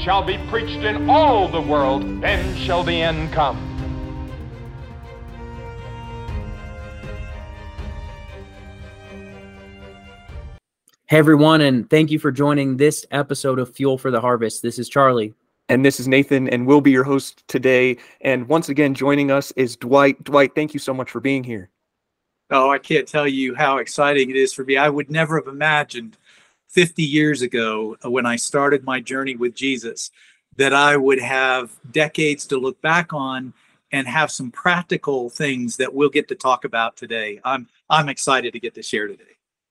shall be preached in all the world, then shall the end come. Hey everyone, and thank you for joining this episode of Fuel for the Harvest. This is Charlie. And this is Nathan, and we'll be your host today. And once again, joining us is Dwight. Dwight, thank you so much for being here. Oh, I can't tell you how exciting it is for me. I would never have imagined 50 years ago uh, when I started my journey with Jesus that I would have decades to look back on and have some practical things that we'll get to talk about today. I'm I'm excited to get to share today.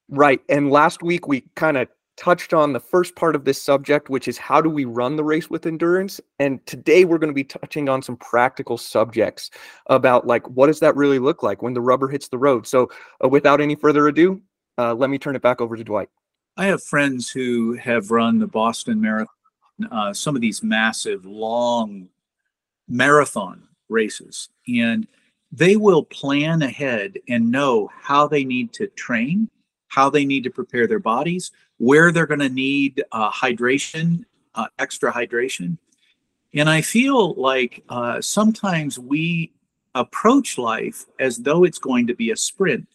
Right. And last week we kind of touched on the first part of this subject, which is how do we run the race with endurance? And today we're going to be touching on some practical subjects about like what does that really look like when the rubber hits the road. So uh, without any further ado, uh, let me turn it back over to Dwight. I have friends who have run the Boston Marathon, uh, some of these massive, long marathon races, and they will plan ahead and know how they need to train how they need to prepare their bodies, where they're going to need uh, hydration, uh, extra hydration. And I feel like uh, sometimes we approach life as though it's going to be a sprint,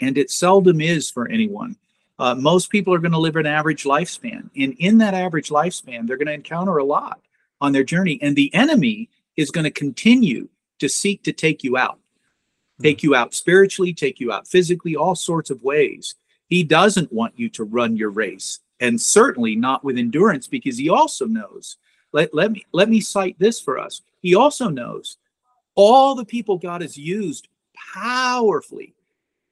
and it seldom is for anyone. Uh, most people are going to live an average lifespan, and in that average lifespan, they're going to encounter a lot on their journey, and the enemy is going to continue to seek to take you out take you out spiritually, take you out physically, all sorts of ways. He doesn't want you to run your race, and certainly not with endurance, because he also knows. Let, let me let me cite this for us. He also knows all the people God has used powerfully,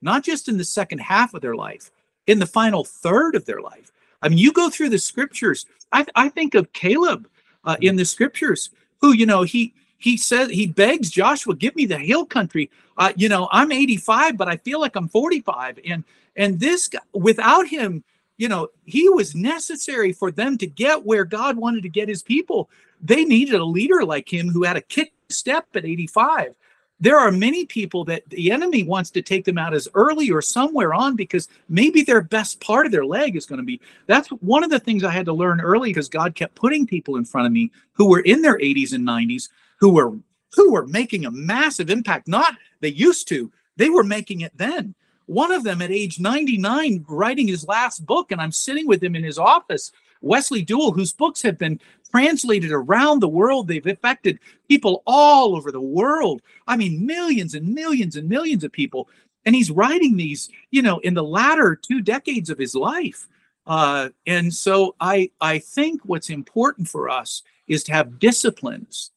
not just in the second half of their life, in the final third of their life. I mean, you go through the scriptures. I, I think of Caleb uh, in the scriptures, who you know he he says he begs Joshua, "Give me the hill country." Uh, you know, I'm 85, but I feel like I'm 45, and and this guy, without him, you know, he was necessary for them to get where God wanted to get His people. They needed a leader like him who had a kick step at 85. There are many people that the enemy wants to take them out as early or somewhere on because maybe their best part of their leg is going to be. That's one of the things I had to learn early because God kept putting people in front of me who were in their 80s and 90s who were who were making a massive impact. Not they used to, they were making it then. One of them at age 99 writing his last book, and I'm sitting with him in his office, Wesley Duewel, whose books have been translated around the world. They've affected people all over the world. I mean, millions and millions and millions of people. And he's writing these, you know, in the latter two decades of his life. Uh, and so I, I think what's important for us is to have disciplines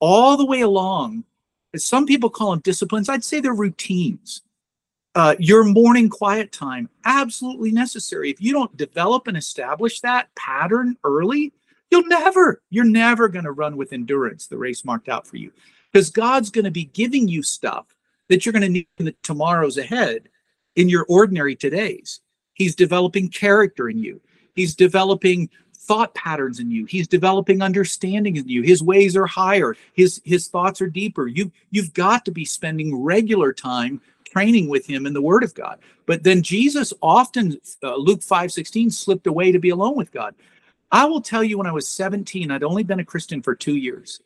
all the way along. Some people call them disciplines. I'd say they're routines. Uh, your morning quiet time, absolutely necessary. If you don't develop and establish that pattern early, you'll never, you're never going to run with endurance the race marked out for you. Because God's going to be giving you stuff that you're going to need in the tomorrows ahead in your ordinary todays. He's developing character in you. He's developing thought patterns in you he's developing understanding in you his ways are higher his his thoughts are deeper you you've got to be spending regular time training with him in the word of god but then jesus often uh, luke 5 16 slipped away to be alone with god i will tell you when i was 17 i'd only been a christian for two years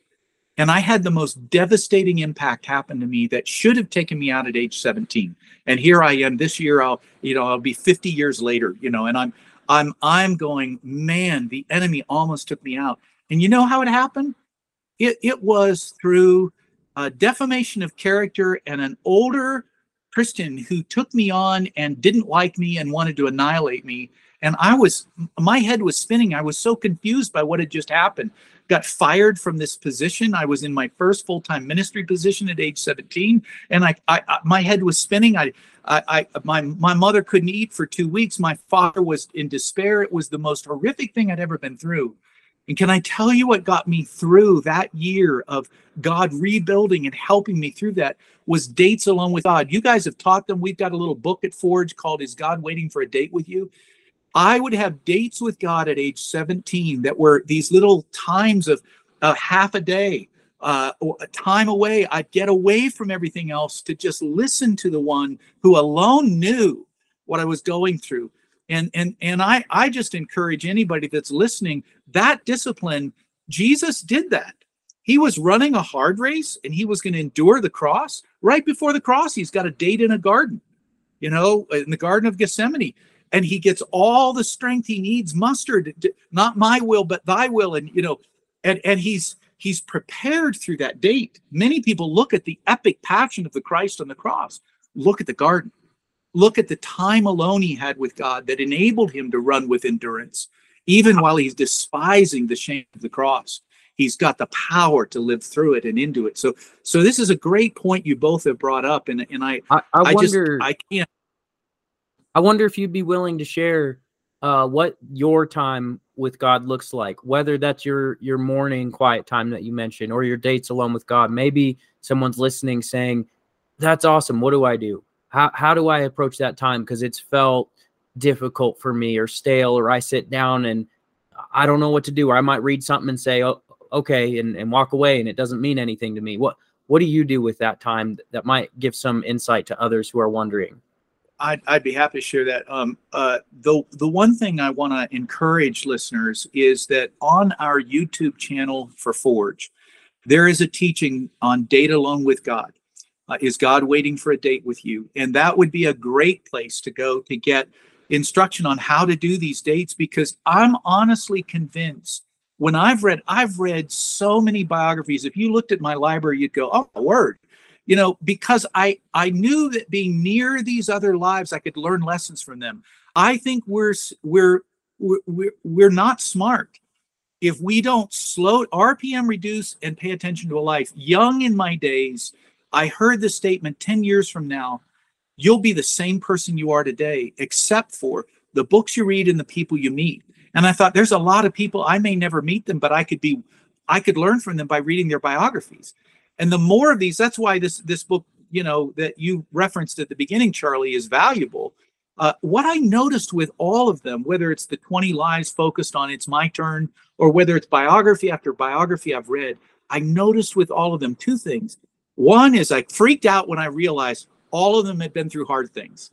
and i had the most devastating impact happen to me that should have taken me out at age 17 and here i am this year i'll you know i'll be 50 years later you know and i'm I'm I'm going, man, the enemy almost took me out. And you know how it happened? It it was through defamation of character and an older Christian who took me on and didn't like me and wanted to annihilate me. And I was my head was spinning. I was so confused by what had just happened got fired from this position. I was in my first full time ministry position at age 17, and I, I, I, my head was spinning. I, I, I, my my mother couldn't eat for two weeks. My father was in despair. It was the most horrific thing I'd ever been through. And can I tell you what got me through that year of God rebuilding and helping me through that was dates alone with God. You guys have taught them. We've got a little book at Forge called Is God Waiting for a Date with You? I would have dates with God at age 17 that were these little times of uh, half a day, uh, a time away. I'd get away from everything else to just listen to the one who alone knew what I was going through. And and and I I just encourage anybody that's listening that discipline. Jesus did that. He was running a hard race and he was going to endure the cross. Right before the cross, he's got a date in a garden, you know, in the Garden of Gethsemane and he gets all the strength he needs mustered not my will but thy will and you know and and he's he's prepared through that date many people look at the epic passion of the christ on the cross look at the garden look at the time alone he had with god that enabled him to run with endurance even while he's despising the shame of the cross he's got the power to live through it and into it so so this is a great point you both have brought up and and i I, I, I just wonder. i can't I wonder if you'd be willing to share uh, what your time with God looks like, whether that's your your morning quiet time that you mentioned or your dates alone with God. Maybe someone's listening saying, "That's awesome. What do I do? How how do I approach that time? Because it's felt difficult for me, or stale, or I sit down and I don't know what to do, or I might read something and say, "Oh, okay," and, and walk away, and it doesn't mean anything to me. What what do you do with that time that might give some insight to others who are wondering? I'd, I'd be happy to share that. Um, uh, the the one thing I want to encourage listeners is that on our YouTube channel for Forge, there is a teaching on date alone with God. Uh, is God waiting for a date with you? And that would be a great place to go to get instruction on how to do these dates because I'm honestly convinced when I've read I've read so many biographies. If you looked at my library, you'd go, "Oh, word." you know because i i knew that being near these other lives i could learn lessons from them i think we're we're we're, we're not smart if we don't slow rpm reduce and pay attention to a life young in my days i heard the statement 10 years from now you'll be the same person you are today except for the books you read and the people you meet. And i thought there's a lot of people i may never meet them but i could be i could learn from them by reading their biographies. And the more of these that's why this this book you know that you referenced at the beginning charlie is valuable. Uh, what i noticed with all of them whether it's the 20 lives focused on it's my turn or whether it's biography after biography i've read i noticed with all of them two things one is i freaked out when i realized all of them had been through hard things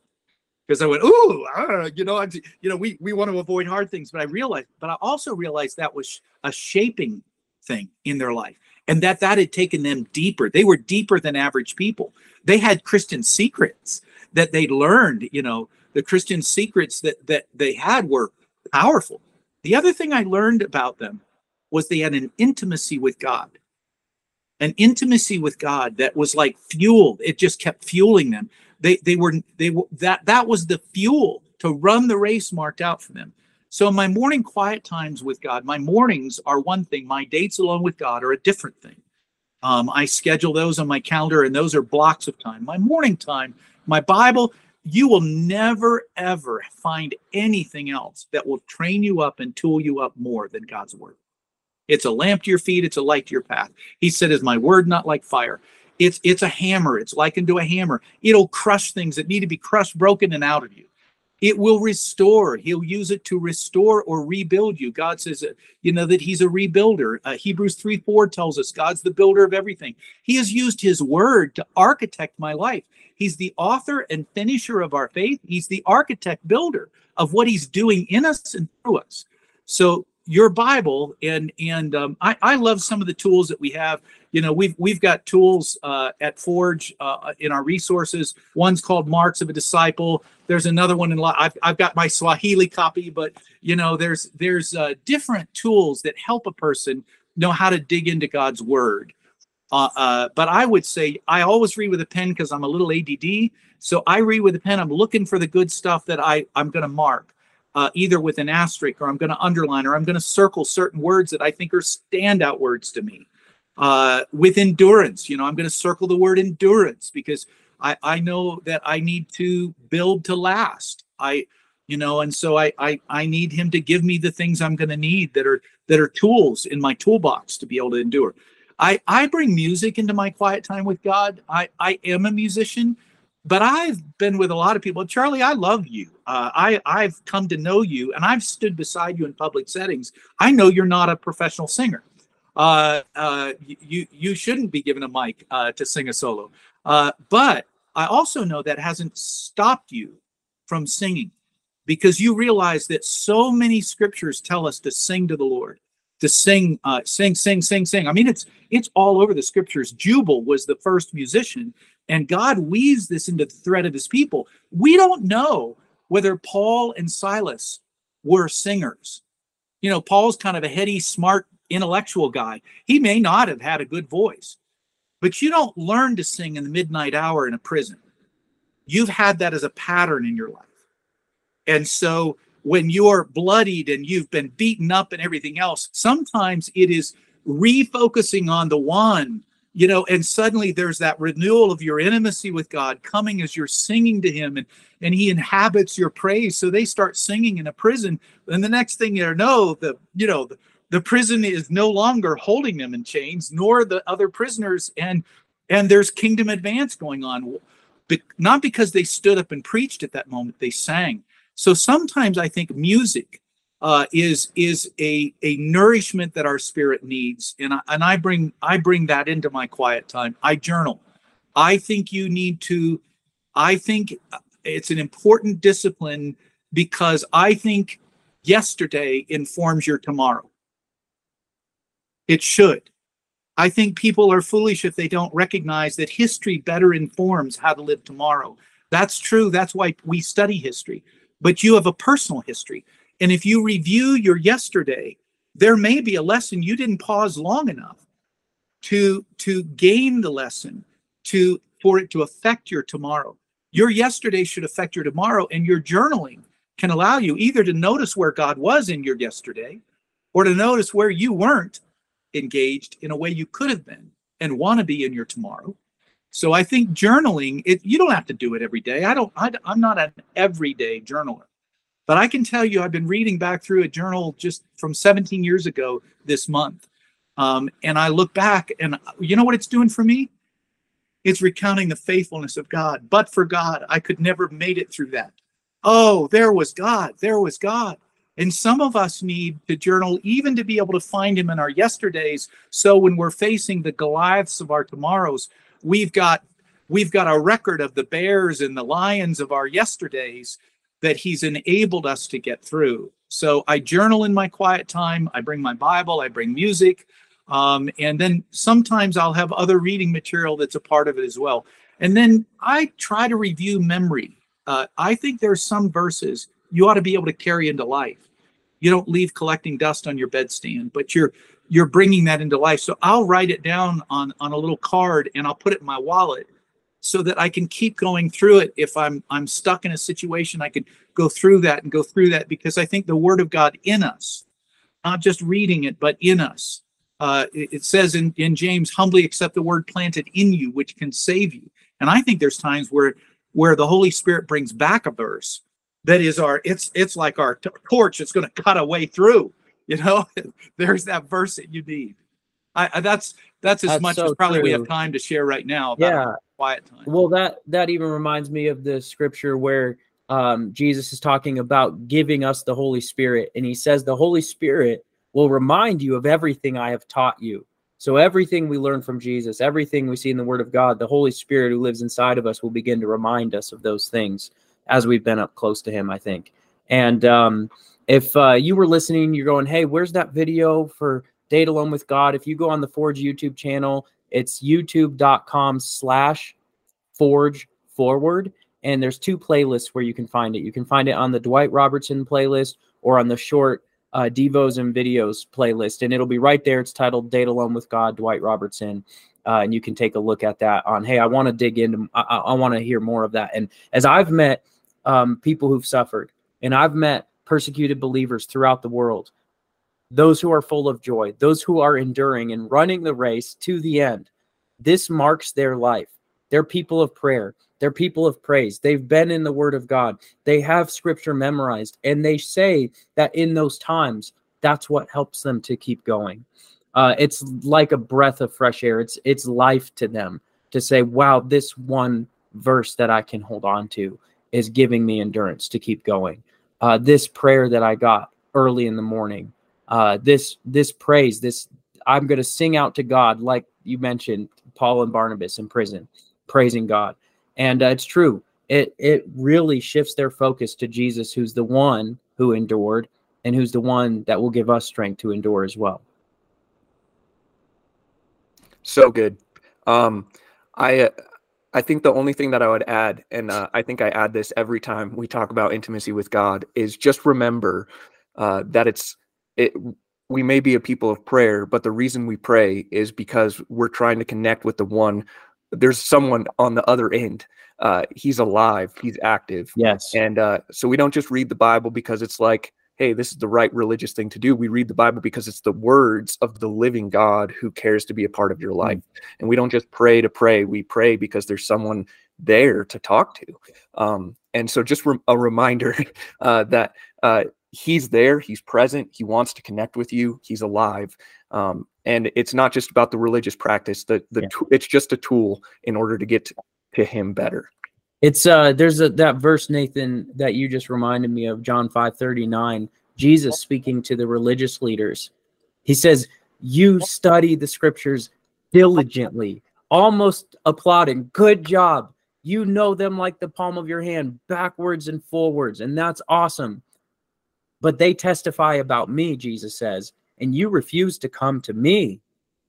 because i went ooh uh, you know I, you know we, we want to avoid hard things but i realized but i also realized that was a shaping thing in their life and that that had taken them deeper. They were deeper than average people. They had Christian secrets that they learned, you know, the Christian secrets that that they had were powerful. The other thing I learned about them was they had an intimacy with God. An intimacy with God that was like fueled. It just kept fueling them. They they were they were that that was the fuel to run the race marked out for them. So my morning quiet times with God, my mornings are one thing. My dates alone with God are a different thing. Um, I schedule those on my calendar, and those are blocks of time. My morning time, my Bible, you will never ever find anything else that will train you up and tool you up more than God's word. It's a lamp to your feet, it's a light to your path. He said, Is my word not like fire? It's it's a hammer, it's likened to a hammer. It'll crush things that need to be crushed, broken, and out of you. It will restore he'll use it to restore or rebuild you. God says you know that he's a rebuilder. Uh, hebrews 3 4 tells us god's the builder of everything. He has used his word to architect my life. He's the author and finisher of our faith. He's the architect builder of what he's doing in us and through us. So your bible and and um, I, I love some of the tools that we have. You know we've we've got tools uh, at forge uh, in our resources. One's called marks of a disciple. There's another one in I've, I've got my swahili copy but you know there's there's uh, different tools that help a person know how to dig into god's word. Uh, uh, but i would say i always read with a pen because i'm a little add so i read with a pen. I'm looking for the good stuff that i i'm going to mark uh, either with an asterisk or i'm going to underline or i'm going to circle certain words that i think are standout words to me uh, with endurance. You know, I'm going to circle the word endurance because I, I know that I need to build to last. I, you know, and so I, I, I need him to give me the things I'm going to need that are that are tools in my toolbox to be able to endure. I, I bring music into my quiet time with God. I, I am a musician, but I've been with a lot of people. Charlie, I love you. Uh, I, I've come to know you and I've stood beside you in public settings. I know you're not a professional singer. Uh, uh, you, you shouldn't be given a mic uh, to sing a solo. Uh, but I also know that hasn't stopped you from singing because you realize that so many scriptures tell us to sing to the Lord, to sing, uh, sing, sing, sing, sing. I mean, it's it's all over the scriptures. Jubal was the first musician, and God weaves this into the thread of His people. We don't know whether Paul and Silas were singers. You know, Paul's kind of a heady, smart, intellectual guy. He may not have had a good voice, but you don't learn to sing in the midnight hour in a prison. You've had that as a pattern in your life. And so when you're bloodied and you've been beaten up and everything else, sometimes it is refocusing on the one, you know, and suddenly there's that renewal of your intimacy with God coming as you're singing to Him and, and He inhabits your praise. So they start singing in a prison. And the next thing you know, the, you know, the, the prison is no longer holding them in chains, nor the other prisoners. And and there's kingdom advance going on. Not because they stood up and preached at that moment, they sang so sometimes I think music uh, is is a a nourishment that our spirit needs, and I, and I bring I bring that into my quiet time. I journal. I think you need to. I think it's an important discipline because I think yesterday informs your tomorrow. It should. I think people are foolish if they don't recognize that history better informs how to live tomorrow. That's true. That's why we study history but you have a personal history. And if you review your yesterday, there may be a lesson you didn't pause long enough to to gain the lesson to for it to affect your tomorrow. Your yesterday should affect your tomorrow and your journaling can allow you either to notice where God was in your yesterday or to notice where you weren't engaged in a way you could have been and want to be in your tomorrow so I think journaling, it you don't have to do it every day. I don't. I, I'm not an everyday journaler, but I can tell you I've been reading back through a journal just from 17 years ago this month, um, and I look back and you know what it's doing for me? It's recounting the faithfulness of God. But for God, I could never have made it through that. Oh, there was God. There was God. And some of us need to journal even to be able to find him in our yesterdays. So when we're facing the Goliaths of our tomorrows, we've got we've got a record of the bears and the lions of our yesterdays that he's enabled us to get through. So i journal in my quiet time i bring my bible i bring music um, and then sometimes i'll have other reading material that's a part of it as well. And then i try to review memory. Uh, i think there's some verses you ought to be able to carry into life you don't leave collecting dust on your bedstand but you're you're bringing that into life. So I'll write it down on on a little card and I'll put it in my wallet so that I can keep going through it. If I'm I'm stuck in a situation, I could go through that and go through that because I think the Word of God in us, not just reading it, but in us. Uh, it, it says in, in James, humbly accept the word planted in you, which can save you. And I think there's times where where the Holy Spirit brings back a verse that is our it's it's like our t- torch. It's going to cut a way through you know, there's that verse that you need. I, I that's that's as that's much so as probably true. we have time to share right now. yeah, quiet time. Well, that that even reminds me of the scripture where um, Jesus is talking about giving us the Holy Spirit, and he says the Holy Spirit will remind you of everything I have taught you. So everything we learn from Jesus, everything we see in the Word of God, the Holy Spirit who lives inside of us will begin to remind us of those things as we've been up close to Him. I think, and um, if uh, you were listening, you're going, hey, where's that video for Date Alone with God? If you go on the Forge YouTube channel, it's youtube.com slash forge forward. And there's two playlists where you can find it. You can find it on the Dwight Robertson playlist or on the short uh, Devos and Videos playlist. And it'll be right there. It's titled Date Alone with God, Dwight Robertson. Uh, and you can take a look at that on, hey, I want to dig into, I, I want to hear more of that. And as I've met um, people who've suffered, and I've met persecuted believers throughout the world, those who are full of joy, those who are enduring and running the race to the end. This marks their life. They're people of prayer. They're people of praise. They've been in the Word of God. They have Scripture memorized. And they say that in those times, that's what helps them to keep going. Uh, it's like a breath of fresh air. It's it's life to them to say, "Wow, this one verse that I can hold on to is giving me endurance to keep going." Uh, this prayer that I got early in the morning, uh, this this praise, this I'm going to sing out to God, like you mentioned, Paul and Barnabas in prison, praising God, and uh, it's true. It it really shifts their focus to Jesus, who's the one who endured, and who's the one that will give us strength to endure as well. So good. Um, I uh, I think the only thing that I would add, and uh, I think I add this every time we talk about intimacy with God, is just remember uh, that it's it. We may be a people of prayer, but the reason we pray is because we're trying to connect with the one. There's someone on the other end. Uh, he's alive. He's active. Yes. And uh, so we don't just read the Bible because it's like hey, this is the right religious thing to do. We read the Bible because it's the words of the living God who cares to be a part of your life. Mm. And we don't just pray to pray, we pray because there's someone there to talk to. Um, and so, just re- a reminder uh, that uh, he's there, he's present, he wants to connect with you, he's alive. Um, and it's not just about the religious practice, the, the yeah. t- it's just a tool in order to get to, to him better. It's uh there's a that verse Nathan that you just reminded me of John 5:39 Jesus speaking to the religious leaders. He says, "You study the scriptures diligently." Almost applauding. Good job. You know them like the palm of your hand, backwards and forwards, and that's awesome. But they testify about me, Jesus says, and you refuse to come to me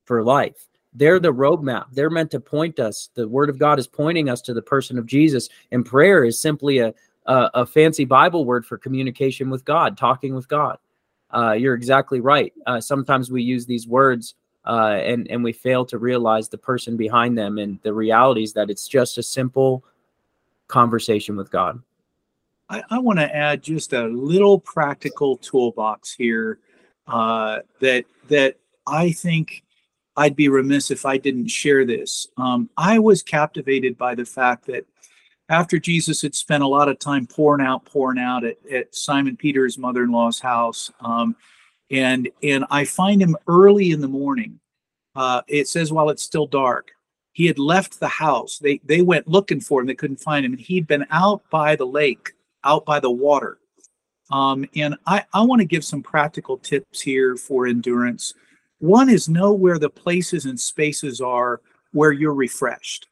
for life. They're the roadmap. They're meant to point us. The word of God is pointing us to the person of Jesus. And prayer is simply a, a, a fancy Bible word for communication with God, talking with God. Uh, you're exactly right. Uh, sometimes we use these words uh, and, and we fail to realize the person behind them and the realities that it's just a simple conversation with God. I, I want to add just a little practical toolbox here uh, that that I think I'd be remiss if I didn't share this. Um, I was captivated by the fact that after Jesus had spent a lot of time pouring out, pouring out at, at Simon Peter's mother-in-law's house, um, and and I find him early in the morning. Uh, it says while it's still dark, he had left the house. They they went looking for him. They couldn't find him, and he'd been out by the lake, out by the water. Um, and I I want to give some practical tips here for endurance. One is know where the places and spaces are where you're refreshed.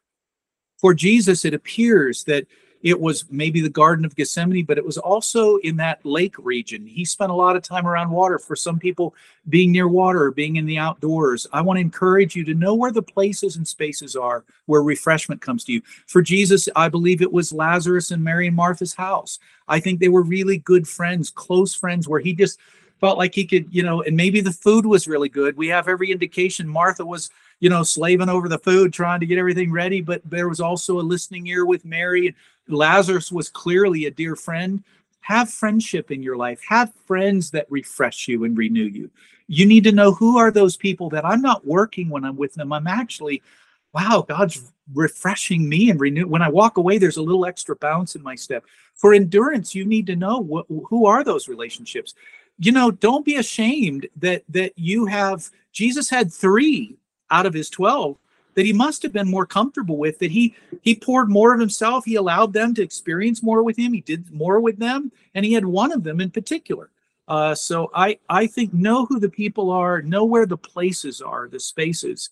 For Jesus, it appears that it was maybe the Garden of Gethsemane, but it was also in that lake region. He spent a lot of time around water. For some people, being near water or being in the outdoors, I want to encourage you to know where the places and spaces are where refreshment comes to you. For Jesus, I believe it was Lazarus and Mary and Martha's house. I think they were really good friends, close friends, where he just felt like he could, you know, and maybe the food was really good. We have every indication Martha was, you know, slaving over the food, trying to get everything ready, but there was also a listening ear with Mary. Lazarus was clearly a dear friend. Have friendship in your life. Have friends that refresh you and renew you. You need to know who are those people that I'm not working when I'm with them. I'm actually, wow, God's refreshing me and renew. When I walk away, there's a little extra bounce in my step. For endurance, you need to know wh- who are those relationships you know, don't be ashamed that that you have Jesus had 3 out of his 12 that he must have been more comfortable with that he he poured more of himself. He allowed them to experience more with him. He did more with them and he had one of them in particular. Uh, so i i think know who the people are know where the places are the spaces.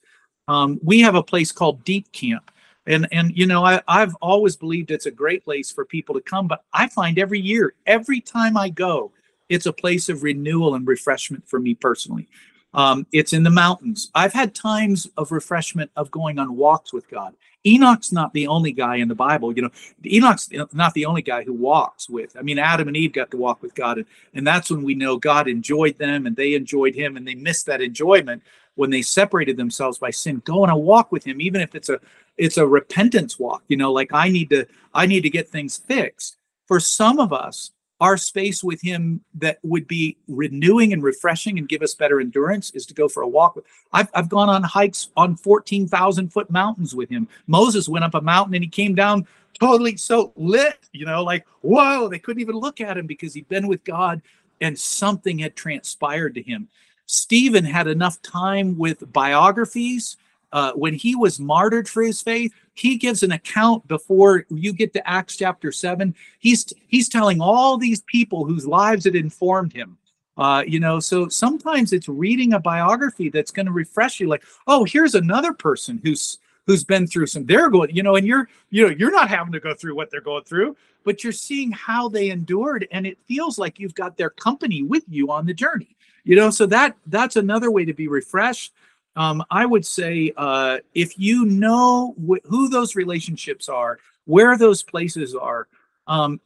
Um, we have a place called deep camp and and you know I, i've always believed it's a great place for people to come but i find every year every time i go it's a place of renewal and refreshment for me personally. Um, it's in the mountains. I've had times of refreshment of going on walks with God. Enoch's not the only guy in the Bible. You know, Enoch's not the only guy who walks with. I mean, Adam and Eve got to walk with God, and, and that's when we know God enjoyed them and they enjoyed him, and they missed that enjoyment when they separated themselves by sin. Go on a walk with him, even if it's a it's a repentance walk. You know, like I need to I need to get things fixed. For some of us, our space with him that would be renewing and refreshing and give us better endurance is to go for a walk. I've, I've gone on hikes on 14,000 foot mountains with him. Moses went up a mountain and he came down totally so lit, you know, like, whoa, they couldn't even look at him because he'd been with God and something had transpired to him. Stephen had enough time with biographies. Uh, when he was martyred for his faith, he gives an account before you get to Acts chapter seven. He's he's telling all these people whose lives had informed him. Uh, you know, so sometimes it's reading a biography that's going to refresh you. Like, oh, here's another person who's who's been through some. They're going, you know, and you're you know you're not having to go through what they're going through, but you're seeing how they endured, and it feels like you've got their company with you on the journey you know so that that's another way to be refreshed um, i would say uh, if you know wh- who those relationships are where those places are um,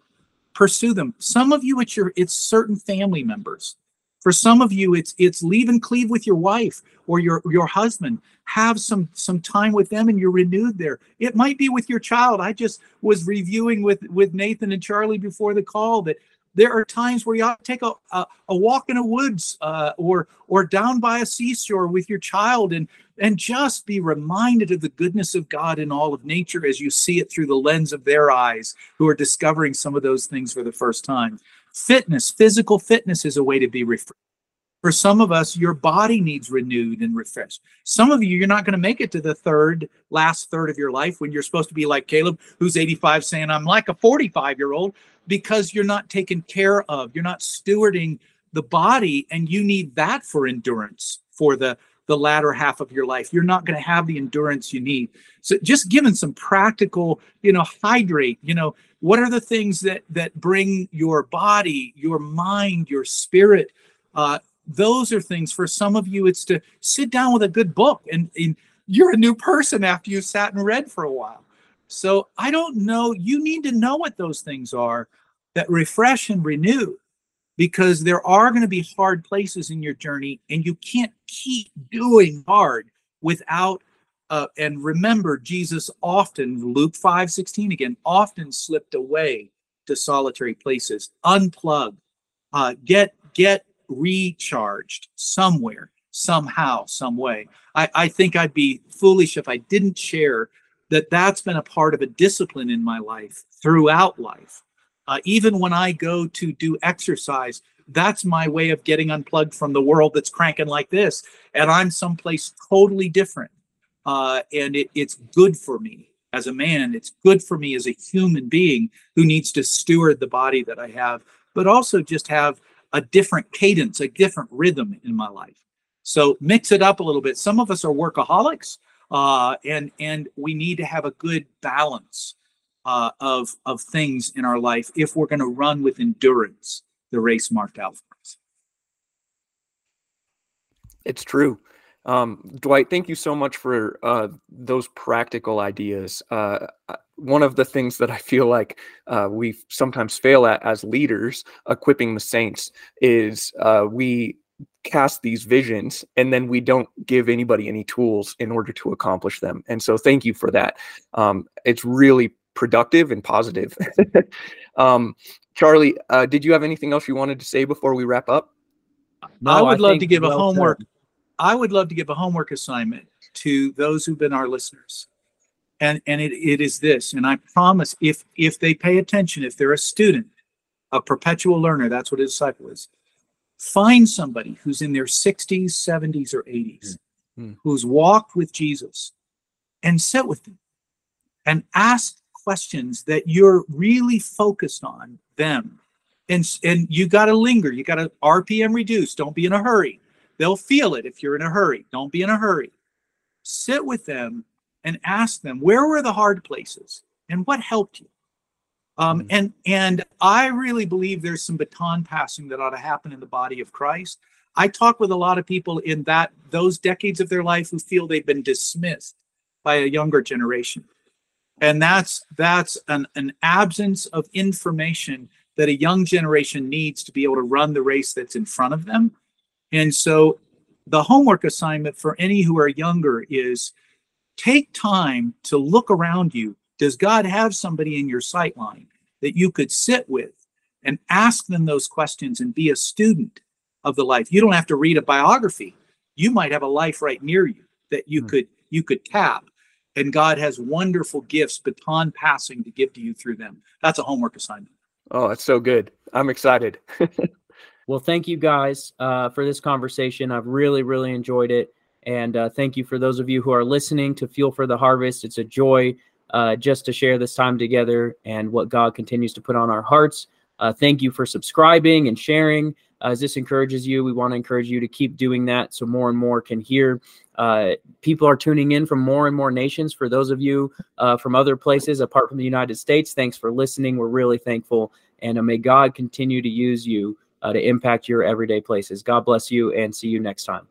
pursue them. Some of you it's your it's certain family members. For some of you it's it's leave and cleave with your wife or your your husband. Have some some time with them and you're renewed there. It might be with your child. I just was reviewing with with nathan and charlie before the call that there are times where you ought to take a, a, a walk in the woods uh, or or down by a seashore with your child and and just be reminded of the goodness of God in all of nature as you see it through the lens of their eyes who are discovering some of those things for the first time. Fitness, physical fitness is a way to be refreshed. For some of us, your body needs renewed and refreshed. Some of you, you're not going to make it to the third, last third of your life when you're supposed to be like Caleb, who's 85, saying, I'm like a 45 year old because you're not taken care of. You're not stewarding the body, and you need that for endurance for the the latter half of your life. You're not going to have the endurance you need. So just given some practical, you know, hydrate, you know, what are the things that that bring your body, your mind, your spirit? Uh, those are things for some of you, it's to sit down with a good book and, and you're a new person after you've sat and read for a while. So I don't know. You need to know what those things are that refresh and renew because there are going to be hard places in your journey and you can't keep doing hard without uh, and remember jesus often luke 5 16 again often slipped away to solitary places unplug uh, get get recharged somewhere somehow some way I, I think i'd be foolish if i didn't share that that's been a part of a discipline in my life throughout life uh, even when I go to do exercise, that's my way of getting unplugged from the world that's cranking like this. And I'm someplace totally different. Uh, and it, it's good for me as a man. It's good for me as a human being who needs to steward the body that I have, but also just have a different cadence, a different rhythm in my life. So mix it up a little bit. Some of us are workaholics, uh, and and we need to have a good balance uh, of of things in our life if we're going to run with endurance the race marked out for us. It's true. Um, Dwight, thank you so much for uh, those practical ideas. Uh, one of the things that I feel like uh, we sometimes fail at as leaders, equipping the saints, is uh, we cast these visions and then we don't give anybody any tools in order to accomplish them. And so, thank you for that. Um, it's really productive and positive. um, Charlie, uh, did you have anything else you wanted to say before we wrap up? No, I would I love to give well a homework. Said. I would love to give a homework assignment to those who've been our listeners. And and it, it is this, and I promise if if they pay attention, if they're a student, a perpetual learner, that's what a disciple is. Find somebody who's in their 60s, 70s, or 80s, mm-hmm. who's walked with Jesus, and sit with them and ask questions that you're really focused on them. And, and you got to linger. You got to RPM reduce. Don't be in a hurry. They'll feel it if you're in a hurry. Don't be in a hurry. Sit with them and ask them where were the hard places and what helped you. Um, mm-hmm. And and I really believe there's some baton passing that ought to happen in the body of Christ. I talk with a lot of people in that those decades of their life who feel they've been dismissed by a younger generation and that's that's an, an absence of information that a young generation needs to be able to run the race that's in front of them and so the homework assignment for any who are younger is take time to look around you does god have somebody in your sight line that you could sit with and ask them those questions and be a student of the life you don't have to read a biography you might have a life right near you that you mm. could you could tap and God has wonderful gifts, baton passing to give to you through them. That's a homework assignment. Oh, that's so good. I'm excited. Well, thank you guys uh, for this conversation. I've really, really enjoyed it. And uh, thank you for those of you who are listening to Fuel for the Harvest. It's a joy uh, just to share this time together and what God continues to put on our hearts. Uh, thank you for subscribing and sharing. Uh, as this encourages you, we want to encourage you to keep doing that so more and more can hear. Uh, people are tuning in from more and more nations. For those of you from other places apart from the United States, thanks for listening. We're really thankful. And may God continue to use you Uh, to impact your everyday places. God bless you and see you next time.